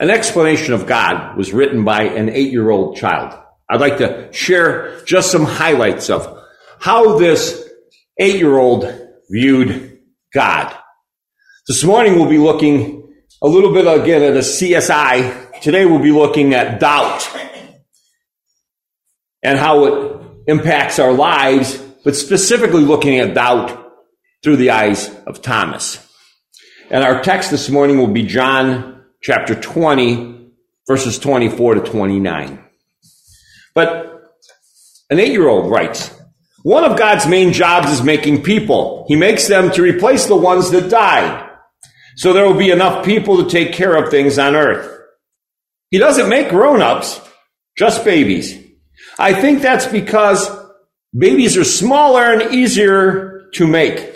An explanation of God was written by an eight year old child. I'd like to share just some highlights of how this eight year old viewed God. This morning we'll be looking a little bit again at a CSI. Today we'll be looking at doubt and how it impacts our lives, but specifically looking at doubt through the eyes of Thomas. And our text this morning will be John chapter 20, verses 24 to 29. But an eight year old writes, one of God's main jobs is making people. He makes them to replace the ones that died. So there will be enough people to take care of things on earth. He doesn't make grown ups, just babies. I think that's because babies are smaller and easier to make.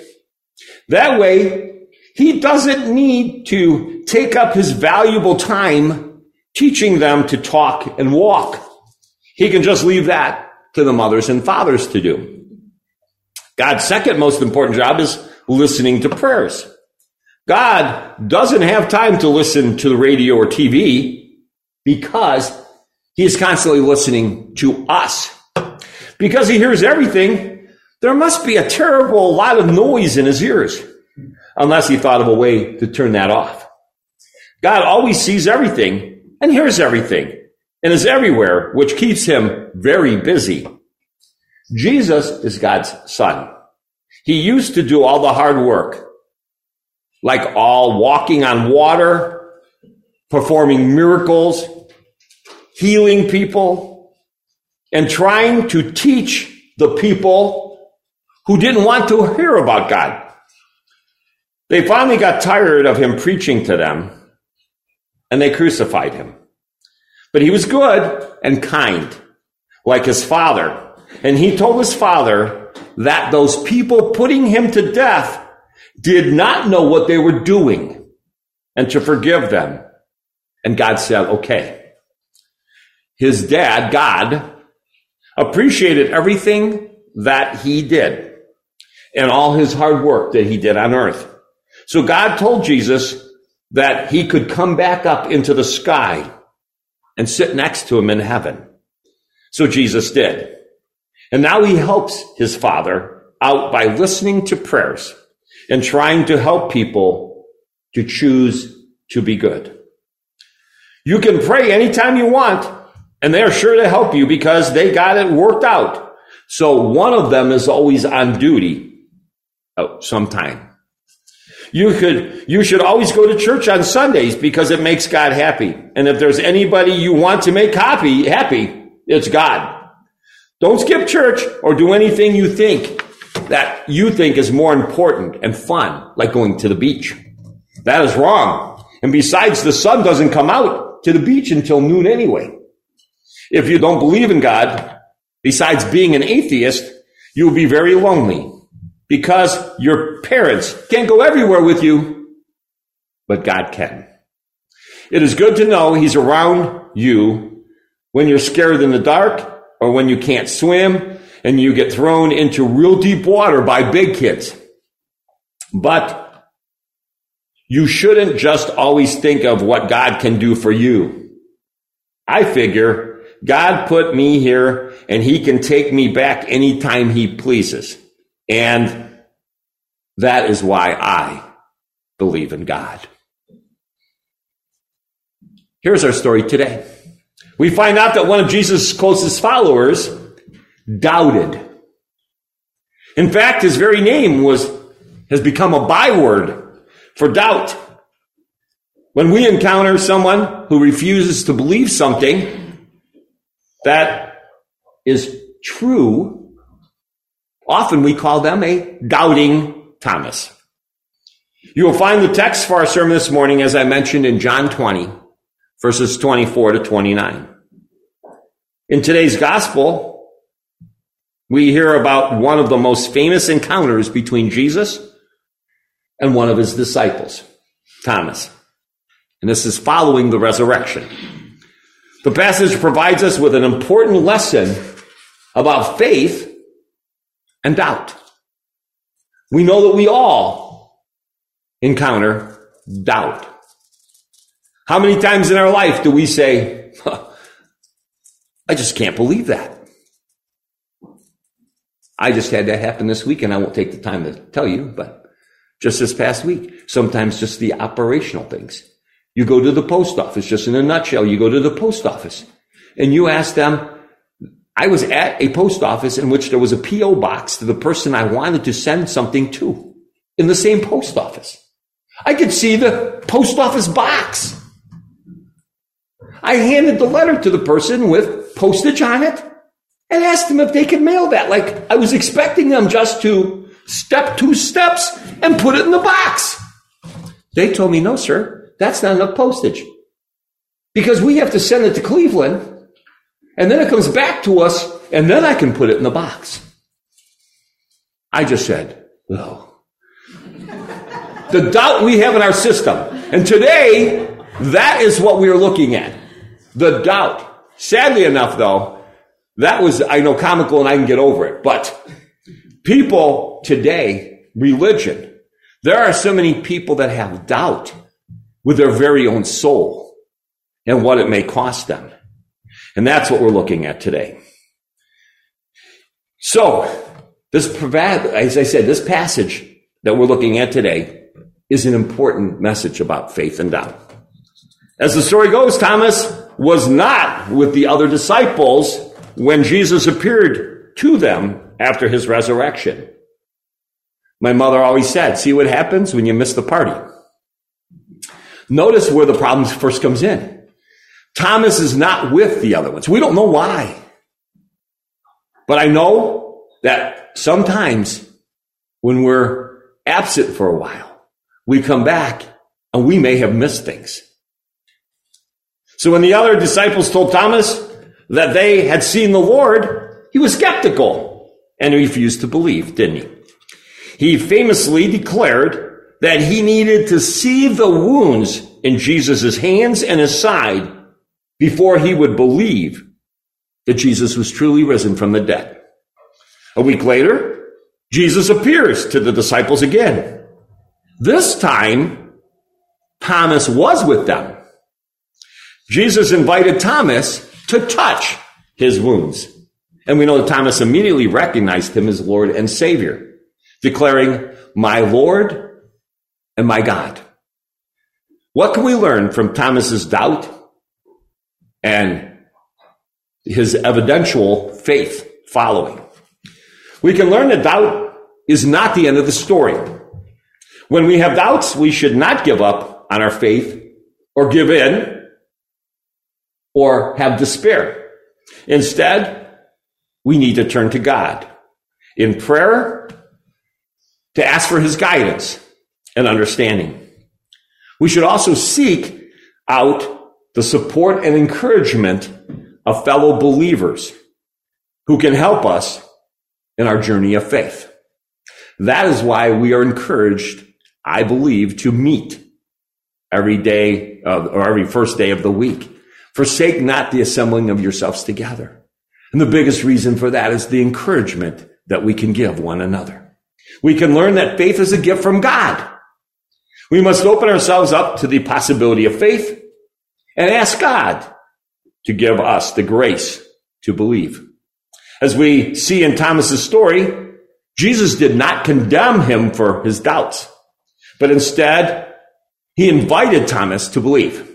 That way, he doesn't need to take up his valuable time teaching them to talk and walk. He can just leave that to the mothers and fathers to do. God's second most important job is listening to prayers. God doesn't have time to listen to the radio or TV because he is constantly listening to us. Because he hears everything, there must be a terrible lot of noise in his ears, unless he thought of a way to turn that off. God always sees everything and hears everything and is everywhere, which keeps him very busy. Jesus is God's son. He used to do all the hard work, like all walking on water, performing miracles, healing people, and trying to teach the people who didn't want to hear about God. They finally got tired of him preaching to them and they crucified him. But he was good and kind, like his father. And he told his father that those people putting him to death did not know what they were doing and to forgive them. And God said, okay. His dad, God, appreciated everything that he did and all his hard work that he did on earth. So God told Jesus that he could come back up into the sky and sit next to him in heaven. So Jesus did. And now he helps his father out by listening to prayers and trying to help people to choose to be good. You can pray anytime you want, and they're sure to help you because they got it worked out. So one of them is always on duty oh, sometime. You could, you should always go to church on Sundays because it makes God happy. And if there's anybody you want to make happy, happy, it's God. Don't skip church or do anything you think that you think is more important and fun, like going to the beach. That is wrong. And besides, the sun doesn't come out to the beach until noon anyway. If you don't believe in God, besides being an atheist, you will be very lonely because your parents can't go everywhere with you, but God can. It is good to know He's around you when you're scared in the dark or when you can't swim and you get thrown into real deep water by big kids. But you shouldn't just always think of what God can do for you. I figure God put me here and he can take me back anytime he pleases. And that is why I believe in God. Here's our story today. We find out that one of Jesus' closest followers doubted. In fact, his very name was, has become a byword for doubt. When we encounter someone who refuses to believe something that is true, Often we call them a doubting Thomas. You will find the text for our sermon this morning, as I mentioned in John 20, verses 24 to 29. In today's gospel, we hear about one of the most famous encounters between Jesus and one of his disciples, Thomas. And this is following the resurrection. The passage provides us with an important lesson about faith and doubt. We know that we all encounter doubt. How many times in our life do we say, I just can't believe that? I just had that happen this week, and I won't take the time to tell you, but just this past week, sometimes just the operational things. You go to the post office, just in a nutshell, you go to the post office and you ask them, I was at a post office in which there was a P.O. box to the person I wanted to send something to in the same post office. I could see the post office box. I handed the letter to the person with postage on it and asked them if they could mail that. Like I was expecting them just to step two steps and put it in the box. They told me, no, sir, that's not enough postage. Because we have to send it to Cleveland and then it comes back to us and then I can put it in the box. I just said, oh. the doubt we have in our system. And today, that is what we are looking at. The doubt. Sadly enough, though, that was, I know, comical and I can get over it. But people today, religion, there are so many people that have doubt with their very own soul and what it may cost them. And that's what we're looking at today. So, this, as I said, this passage that we're looking at today is an important message about faith and doubt. As the story goes, Thomas was not with the other disciples when Jesus appeared to them after his resurrection. My mother always said, see what happens when you miss the party. Notice where the problem first comes in. Thomas is not with the other ones. We don't know why. But I know that sometimes when we're absent for a while, we come back and we may have missed things. So when the other disciples told Thomas that they had seen the Lord, he was skeptical and refused to believe, didn't he? He famously declared that he needed to see the wounds in Jesus' hands and his side before he would believe that Jesus was truly risen from the dead. A week later, Jesus appears to the disciples again. This time, Thomas was with them. Jesus invited Thomas to touch his wounds. And we know that Thomas immediately recognized him as Lord and Savior, declaring, my Lord and my God. What can we learn from Thomas's doubt and his evidential faith following. We can learn that doubt is not the end of the story. When we have doubts, we should not give up on our faith or give in or have despair. Instead, we need to turn to God in prayer to ask for his guidance and understanding. We should also seek out the support and encouragement of fellow believers who can help us in our journey of faith. That is why we are encouraged, I believe, to meet every day of, or every first day of the week. Forsake not the assembling of yourselves together. And the biggest reason for that is the encouragement that we can give one another. We can learn that faith is a gift from God. We must open ourselves up to the possibility of faith and ask God to give us the grace to believe. As we see in Thomas's story, Jesus did not condemn him for his doubts, but instead he invited Thomas to believe.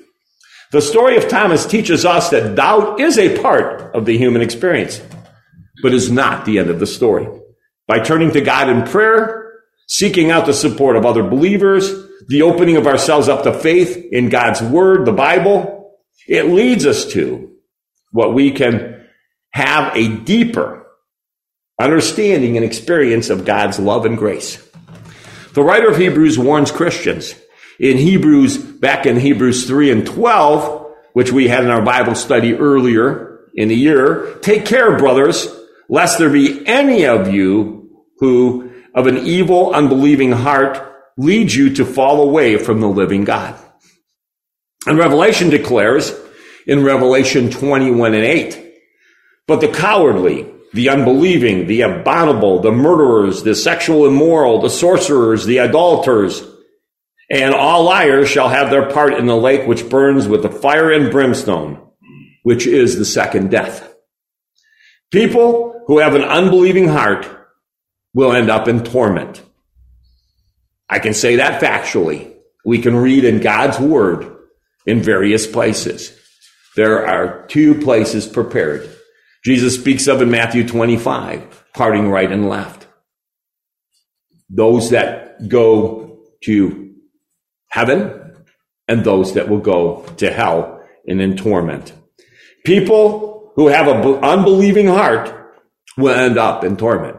The story of Thomas teaches us that doubt is a part of the human experience, but is not the end of the story. By turning to God in prayer, seeking out the support of other believers, the opening of ourselves up to faith in God's word, the Bible, it leads us to what we can have a deeper understanding and experience of God's love and grace. The writer of Hebrews warns Christians in Hebrews, back in Hebrews 3 and 12, which we had in our Bible study earlier in the year, take care, brothers, lest there be any of you who of an evil, unbelieving heart lead you to fall away from the living God. And Revelation declares in Revelation 21 and 8, but the cowardly, the unbelieving, the abominable, the murderers, the sexual immoral, the sorcerers, the idolaters, And all liars shall have their part in the lake which burns with the fire and brimstone, which is the second death. People who have an unbelieving heart will end up in torment. I can say that factually. We can read in God's word in various places. There are two places prepared. Jesus speaks of in Matthew 25, parting right and left. Those that go to heaven and those that will go to hell and in torment. People who have an unbelieving heart will end up in torment.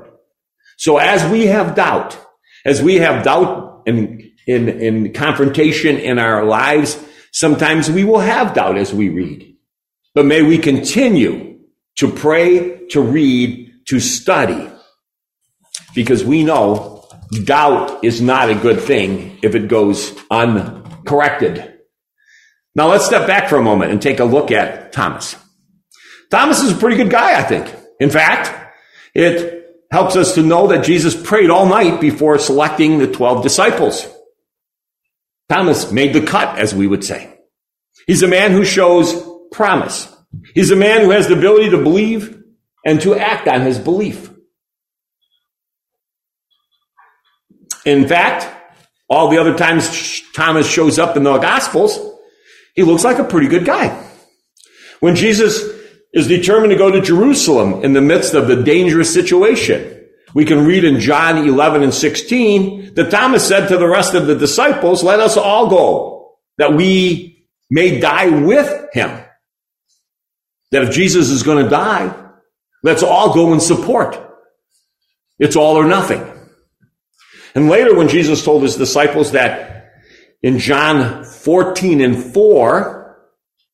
So as we have doubt, as we have doubt in, in, in confrontation in our lives, sometimes we will have doubt as we read. But may we continue to pray, to read, to study, because we know doubt is not a good thing if it goes uncorrected. Now let's step back for a moment and take a look at Thomas. Thomas is a pretty good guy, I think. In fact, it helps us to know that Jesus prayed all night before selecting the 12 disciples. Thomas made the cut, as we would say. He's a man who shows promise. He's a man who has the ability to believe and to act on his belief. In fact, all the other times Thomas shows up in the Gospels, he looks like a pretty good guy. When Jesus is determined to go to Jerusalem in the midst of the dangerous situation, we can read in John 11 and 16 that Thomas said to the rest of the disciples, let us all go that we may die with him. That if Jesus is going to die, let's all go and support. It's all or nothing. And later when Jesus told his disciples that in John 14 and 4,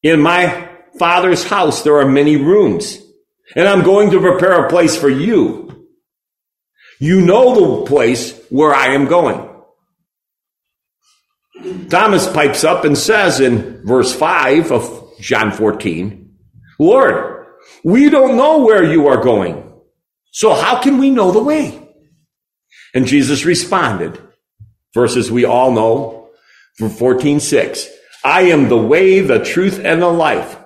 in my father's house there are many rooms, and I'm going to prepare a place for you. You know the place where I am going. Thomas pipes up and says in verse 5 of John 14, Lord, we don't know where you are going. So how can we know the way? And Jesus responded, verses we all know from 14:6. I am the way, the truth, and the life.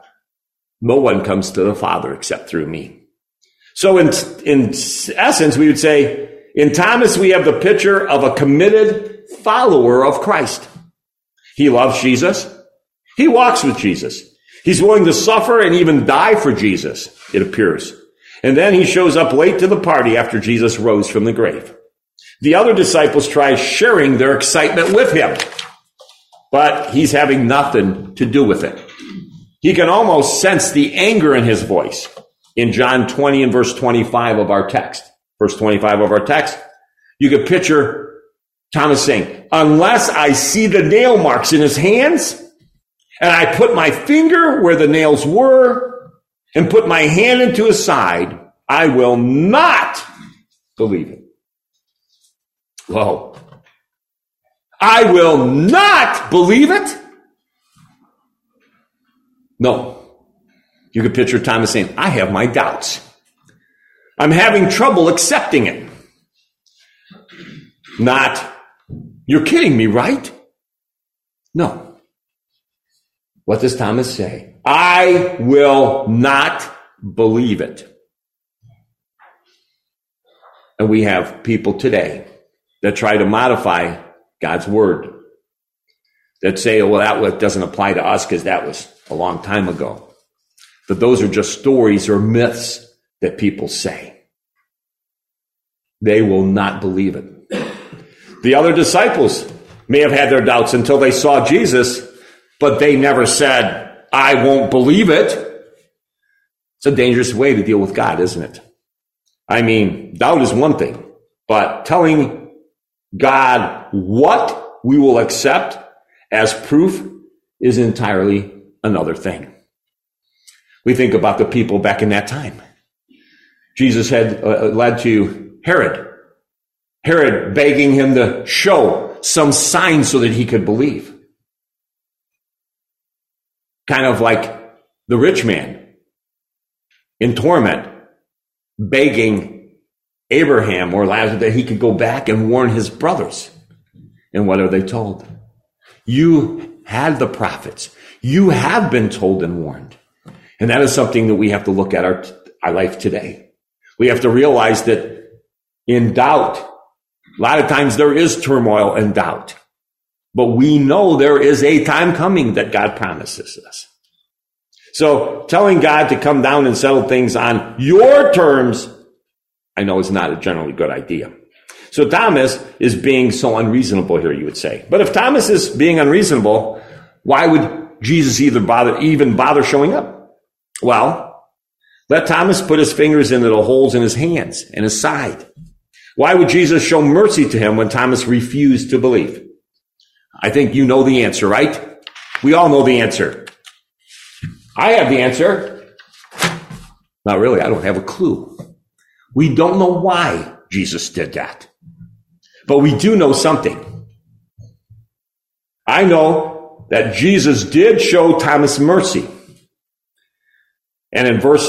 No one comes to the Father except through me. So in, in essence, we would say, in Thomas, we have the picture of a committed follower of Christ. He loves Jesus. He walks with Jesus. He's willing to suffer and even die for Jesus, it appears. And then he shows up late to the party after Jesus rose from the grave. The other disciples try sharing their excitement with him, but he's having nothing to do with it. He can almost sense the anger in his voice in John 20 and verse 25 of our text. Verse 25 of our text. You could picture Thomas saying, unless I see the nail marks in his hands and I put my finger where the nails were and put my hand into his side, I will not believe it. Whoa. I will not believe it. No. You could picture Thomas saying, I have my doubts. I'm having trouble accepting it. Not, you're kidding me, right? No. What does Thomas say? I will not believe it. And we have people today that try to modify God's word. That say, oh, well, that doesn't apply to us because that was a long time ago. But those are just stories or myths that people say. They will not believe it. The other disciples may have had their doubts until they saw Jesus, but they never said, I won't believe it. It's a dangerous way to deal with God, isn't it? I mean, doubt is one thing, but telling God, what we will accept as proof is entirely another thing. We think about the people back in that time. Jesus had uh, led to Herod. Herod begging him to show some sign so that he could believe. Kind of like the rich man in torment, begging Abraham or Lazarus that he could go back and warn his brothers. And what are they told? You had the prophets. You have been told and warned. And that is something that we have to look at our, our life today. We have to realize that in doubt, a lot of times there is turmoil and doubt, but we know there is a time coming that God promises us. So telling God to come down and settle things on your terms, I know is not a generally good idea. So Thomas is being so unreasonable here, you would say. But if Thomas is being unreasonable, why would Jesus either bother, even bother showing up? Well, let Thomas put his fingers into the holes in his hands and his side. Why would Jesus show mercy to him when Thomas refused to believe? I think you know the answer, right? We all know the answer. I have the answer. Not really. I don't have a clue. We don't know why Jesus did that. But we do know something. I know that Jesus did show Thomas mercy. And in verse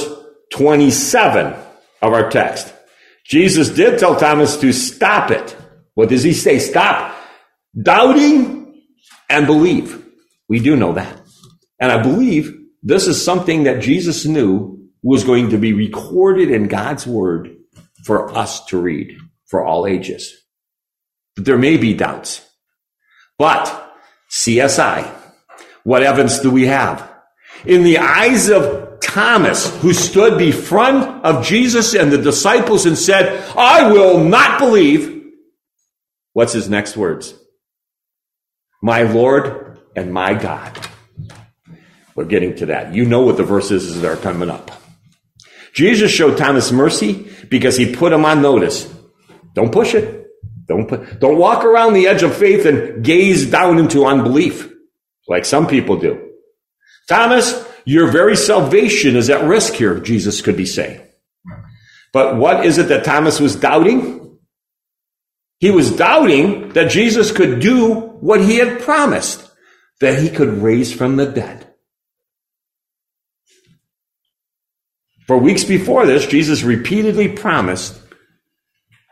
27 of our text, Jesus did tell Thomas to stop it. What does he say? Stop doubting and believe. We do know that. And I believe this is something that Jesus knew was going to be recorded in God's word for us to read for all ages. There may be doubts, but CSI, what evidence do we have? In the eyes of Thomas, who stood before of Jesus and the disciples and said, I will not believe. What's his next words? My Lord and my God. We're getting to that. You know what the verses that are coming up. Jesus showed Thomas mercy because he put him on notice. Don't push it. Don't don't walk around the edge of faith and gaze down into unbelief like some people do. Thomas, your very salvation is at risk here, Jesus could be saying. But what is it that Thomas was doubting? He was doubting that Jesus could do what he had promised, that he could raise from the dead. For weeks before this, Jesus repeatedly promised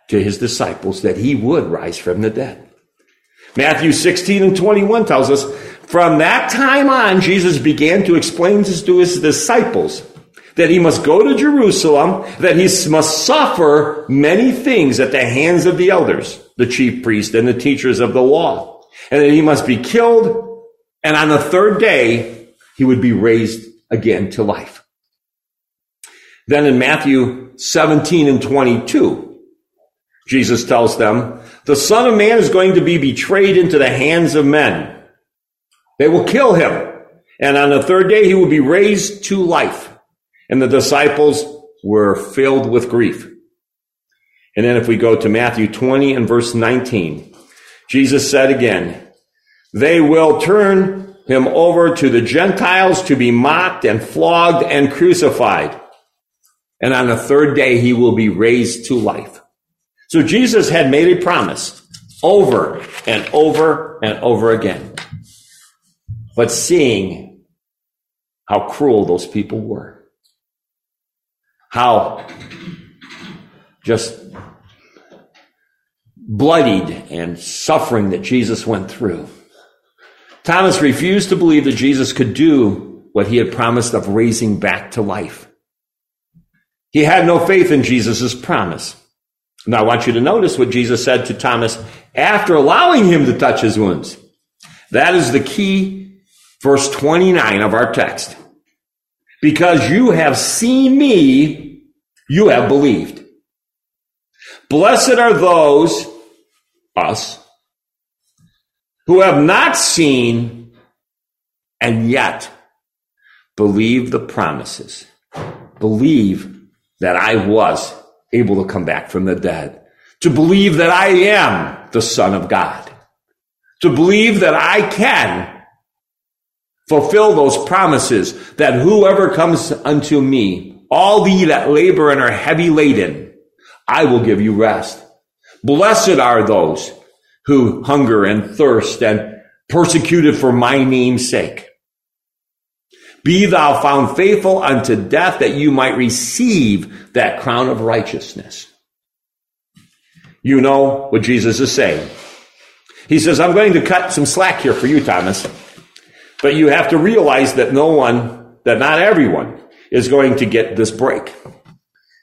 to his disciples that he would rise from the dead. Matthew 16 and 21 tells us, from that time on, Jesus began to explain to his disciples that he must go to Jerusalem, that he must suffer many things at the hands of the elders, the chief priests and the teachers of the law, and that he must be killed, and on the third day, he would be raised again to life. Then in Matthew 17 and 22, Jesus tells them, the son of man is going to be betrayed into the hands of men. They will kill him. And on the third day, he will be raised to life. And the disciples were filled with grief. And then if we go to Matthew 20 and verse 19, Jesus said again, they will turn him over to the Gentiles to be mocked and flogged and crucified and on the third day he will be raised to life. So Jesus had made a promise over and over and over again. But seeing how cruel those people were, how just bloodied and suffering that Jesus went through. Thomas refused to believe that Jesus could do what he had promised of raising back to life. He had no faith in Jesus' promise. Now I want you to notice what Jesus said to Thomas after allowing him to touch his wounds. That is the key verse 29 of our text. Because you have seen me, you have believed. Blessed are those, us, who have not seen and yet believe the promises. Believe that I was able to come back from the dead, to believe that I am the Son of God, to believe that I can fulfill those promises that whoever comes unto me, all ye that labor and are heavy laden, I will give you rest. Blessed are those who hunger and thirst and persecuted for my name's sake. Be thou found faithful unto death that you might receive that crown of righteousness. You know what Jesus is saying. He says, I'm going to cut some slack here for you, Thomas. But you have to realize that no one, that not everyone is going to get this break.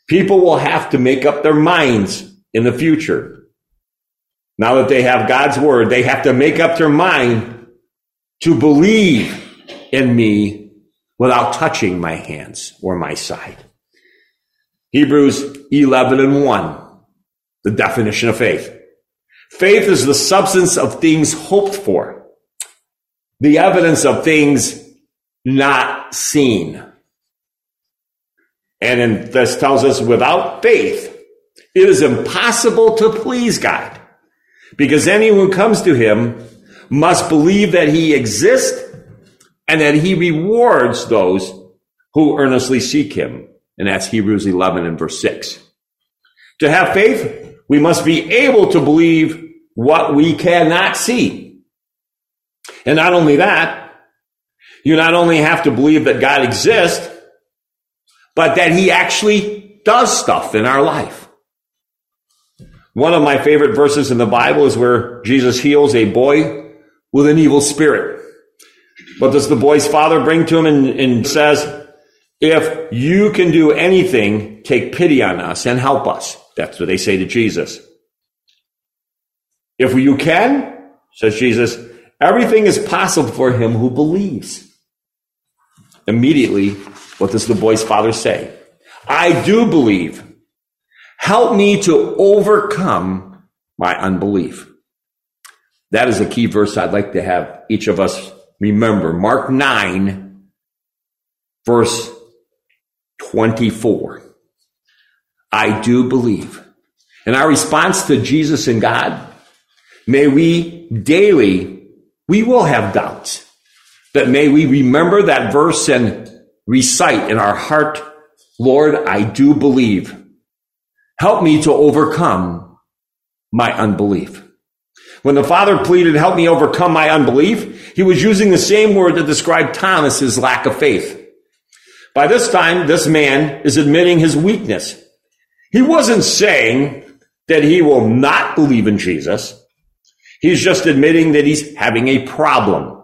People will have to make up their minds in the future. Now that they have God's word, they have to make up their mind to believe in me without touching my hands or my side. Hebrews 11 and 1, the definition of faith. Faith is the substance of things hoped for, the evidence of things not seen. And in, this tells us without faith, it is impossible to please God because anyone who comes to him must believe that he exists and that he rewards those who earnestly seek him. And that's Hebrews 11 and verse 6. To have faith, we must be able to believe what we cannot see. And not only that, you not only have to believe that God exists, but that he actually does stuff in our life. One of my favorite verses in the Bible is where Jesus heals a boy with an evil spirit. What does the boy's father bring to him and, and says, if you can do anything, take pity on us and help us. That's what they say to Jesus. If you can, says Jesus, everything is possible for him who believes. Immediately, what does the boy's father say? I do believe. Help me to overcome my unbelief. That is a key verse I'd like to have each of us remember. Mark 9, verse 24. I do believe. In our response to Jesus and God, may we daily, we will have doubts, but may we remember that verse and recite in our heart, Lord, I do believe. Help me to overcome my unbelief. When the father pleaded, help me overcome my unbelief, he was using the same word that described Thomas's lack of faith. By this time, this man is admitting his weakness. He wasn't saying that he will not believe in Jesus. He's just admitting that he's having a problem.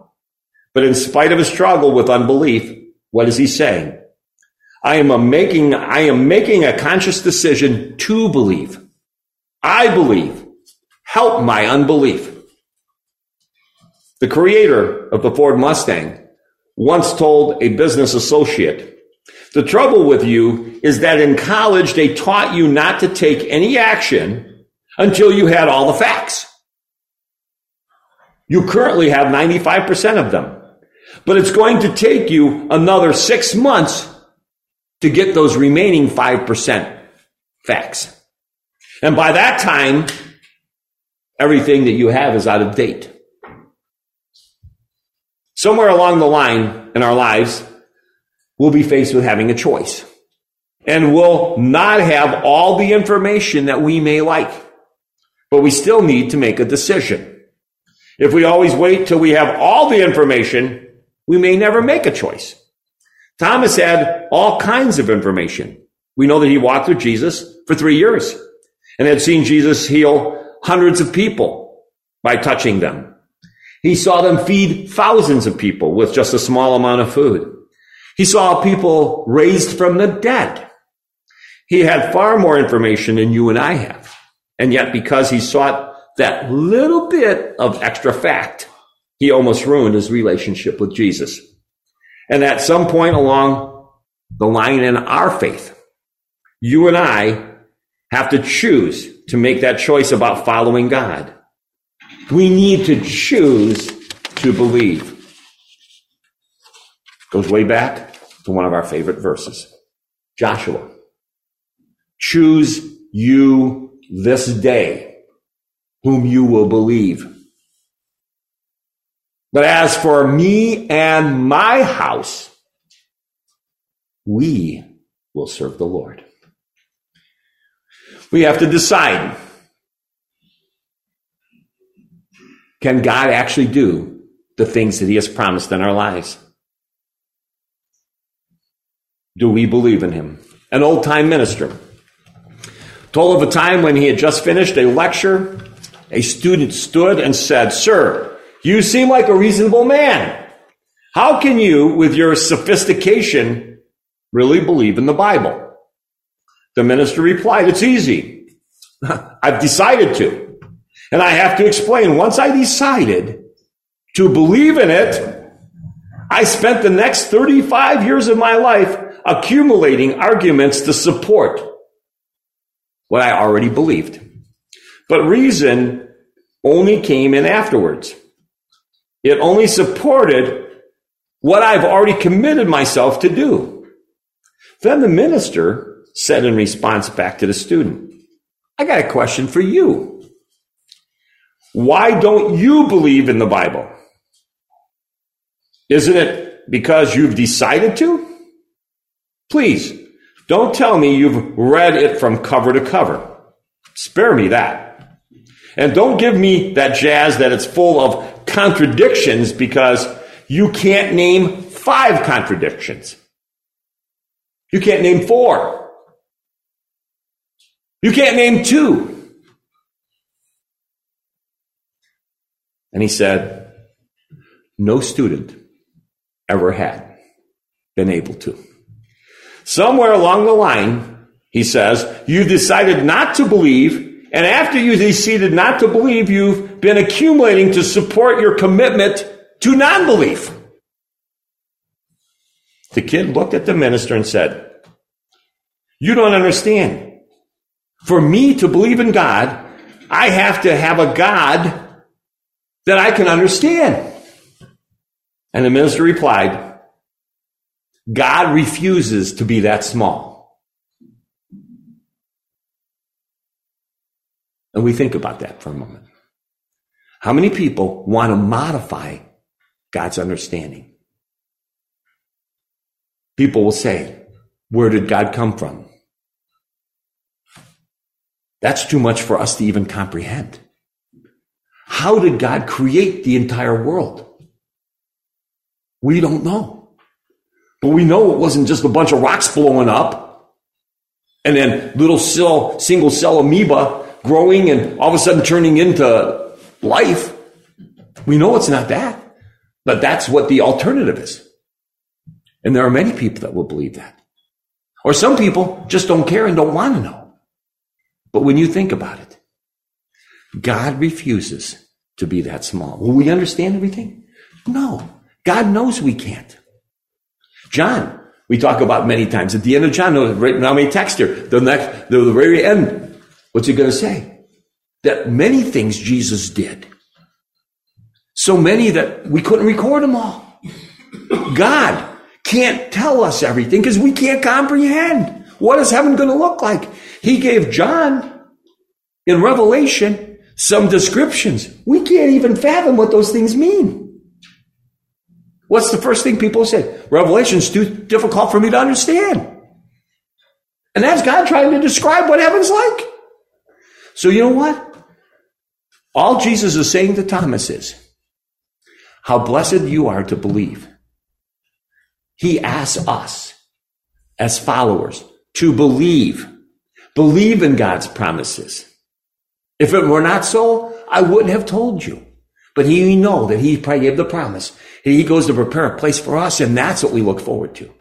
But in spite of his struggle with unbelief, what is he saying? I am making, I am making a conscious decision to believe. I believe. Help my unbelief. The creator of the Ford Mustang once told a business associate, the trouble with you is that in college, they taught you not to take any action until you had all the facts. You currently have 95% of them, but it's going to take you another six months to get those remaining 5% facts. And by that time, everything that you have is out of date. Somewhere along the line in our lives, we'll be faced with having a choice. And we'll not have all the information that we may like, but we still need to make a decision. If we always wait till we have all the information, we may never make a choice. Thomas had all kinds of information. We know that he walked with Jesus for three years and had seen Jesus heal hundreds of people by touching them. He saw them feed thousands of people with just a small amount of food. He saw people raised from the dead. He had far more information than you and I have. And yet, because he sought that little bit of extra fact, he almost ruined his relationship with Jesus. And at some point along the line in our faith, you and I have to choose to make that choice about following God. We need to choose to believe goes way back to one of our favorite verses. Joshua. Choose you this day whom you will believe. But as for me and my house, we will serve the Lord. We have to decide can God actually do the things that He has promised in our lives? Do we believe in him? An old time minister told of a time when he had just finished a lecture a student stood and said, Sir, you seem like a reasonable man. How can you, with your sophistication, really believe in the Bible? The minister replied, It's easy. I've decided to. And I have to explain. Once I decided to believe in it, I spent the next 35 years of my life accumulating arguments to support what I already believed. But reason only came in afterwards. It only supported what I've already committed myself to do. Then the minister said in response back to the student, I got a question for you. Why don't you believe in the Bible? Isn't it because you've decided to? Please, don't tell me you've read it from cover to cover. Spare me that. And don't give me that jazz that it's full of contradictions because you can't name five contradictions. You can't name four. You can't name two. And he said, no student ever had been able to. Somewhere along the line, he says, you decided not to believe, and after you decided not to believe, you've been accumulating to support your commitment to non belief. The kid looked at the minister and said, You don't understand. For me to believe in God, I have to have a God that I can understand. And the minister replied, God refuses to be that small. And we think about that for a moment. How many people want to modify God's understanding? People will say, Where did God come from? That's too much for us to even comprehend. How did God create the entire world? We don't know. But we know it wasn't just a bunch of rocks blowing up and then little cell, single cell amoeba growing and all of a sudden turning into life. We know it's not that, but that's what the alternative is. And there are many people that will believe that. Or some people just don't care and don't want to know. But when you think about it, God refuses to be that small. Will we understand everything? No. God knows we can't. John, we talk about many times. At the end of John, right now we text here, the next, the, the very end, what's he going to say? That many things Jesus did. So many that we couldn't record them all. God can't tell us everything because we can't comprehend. What is heaven going to look like? He gave John in Revelation some descriptions. We can't even fathom what those things mean. What's the first thing people say? Revelation's too difficult for me to understand. And that's God trying to describe what heaven's like. So you know what? All Jesus is saying to Thomas is, how blessed you are to believe. He asks us as followers to believe, believe in God's promises. If it were not so, I wouldn't have told you. But he know that he probably gave the promise. He goes to prepare a place for us, and that's what we look forward to.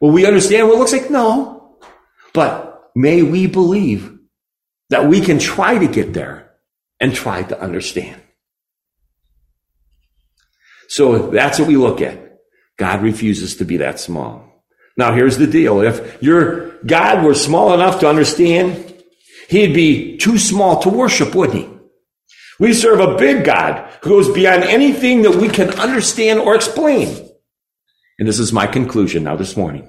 Will we understand what it looks like? No. But may we believe that we can try to get there and try to understand. So that's what we look at. God refuses to be that small. Now here's the deal. If your God were small enough to understand, he'd be too small to worship, wouldn't he? We serve a big God who goes beyond anything that we can understand or explain. And this is my conclusion now this morning.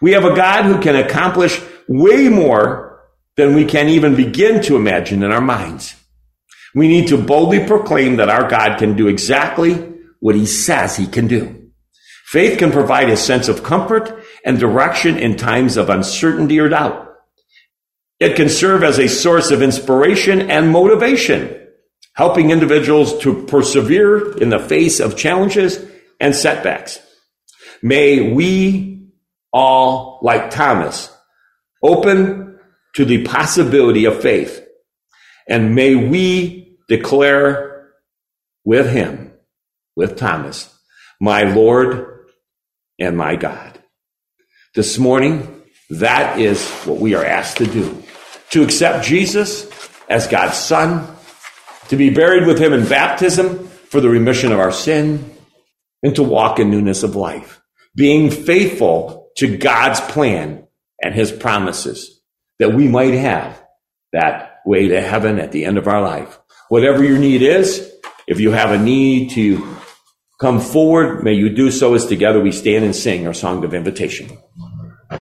We have a God who can accomplish way more than we can even begin to imagine in our minds. We need to boldly proclaim that our God can do exactly what he says he can do. Faith can provide a sense of comfort and direction in times of uncertainty or doubt. It can serve as a source of inspiration and motivation helping individuals to persevere in the face of challenges and setbacks. May we all, like Thomas, open to the possibility of faith. And may we declare with him, with Thomas, my Lord and my God. This morning, that is what we are asked to do. To accept Jesus as God's son, to be buried with him in baptism for the remission of our sin, and to walk in newness of life, being faithful to God's plan and his promises that we might have that way to heaven at the end of our life. Whatever your need is, if you have a need to come forward, may you do so as together we stand and sing our song of invitation.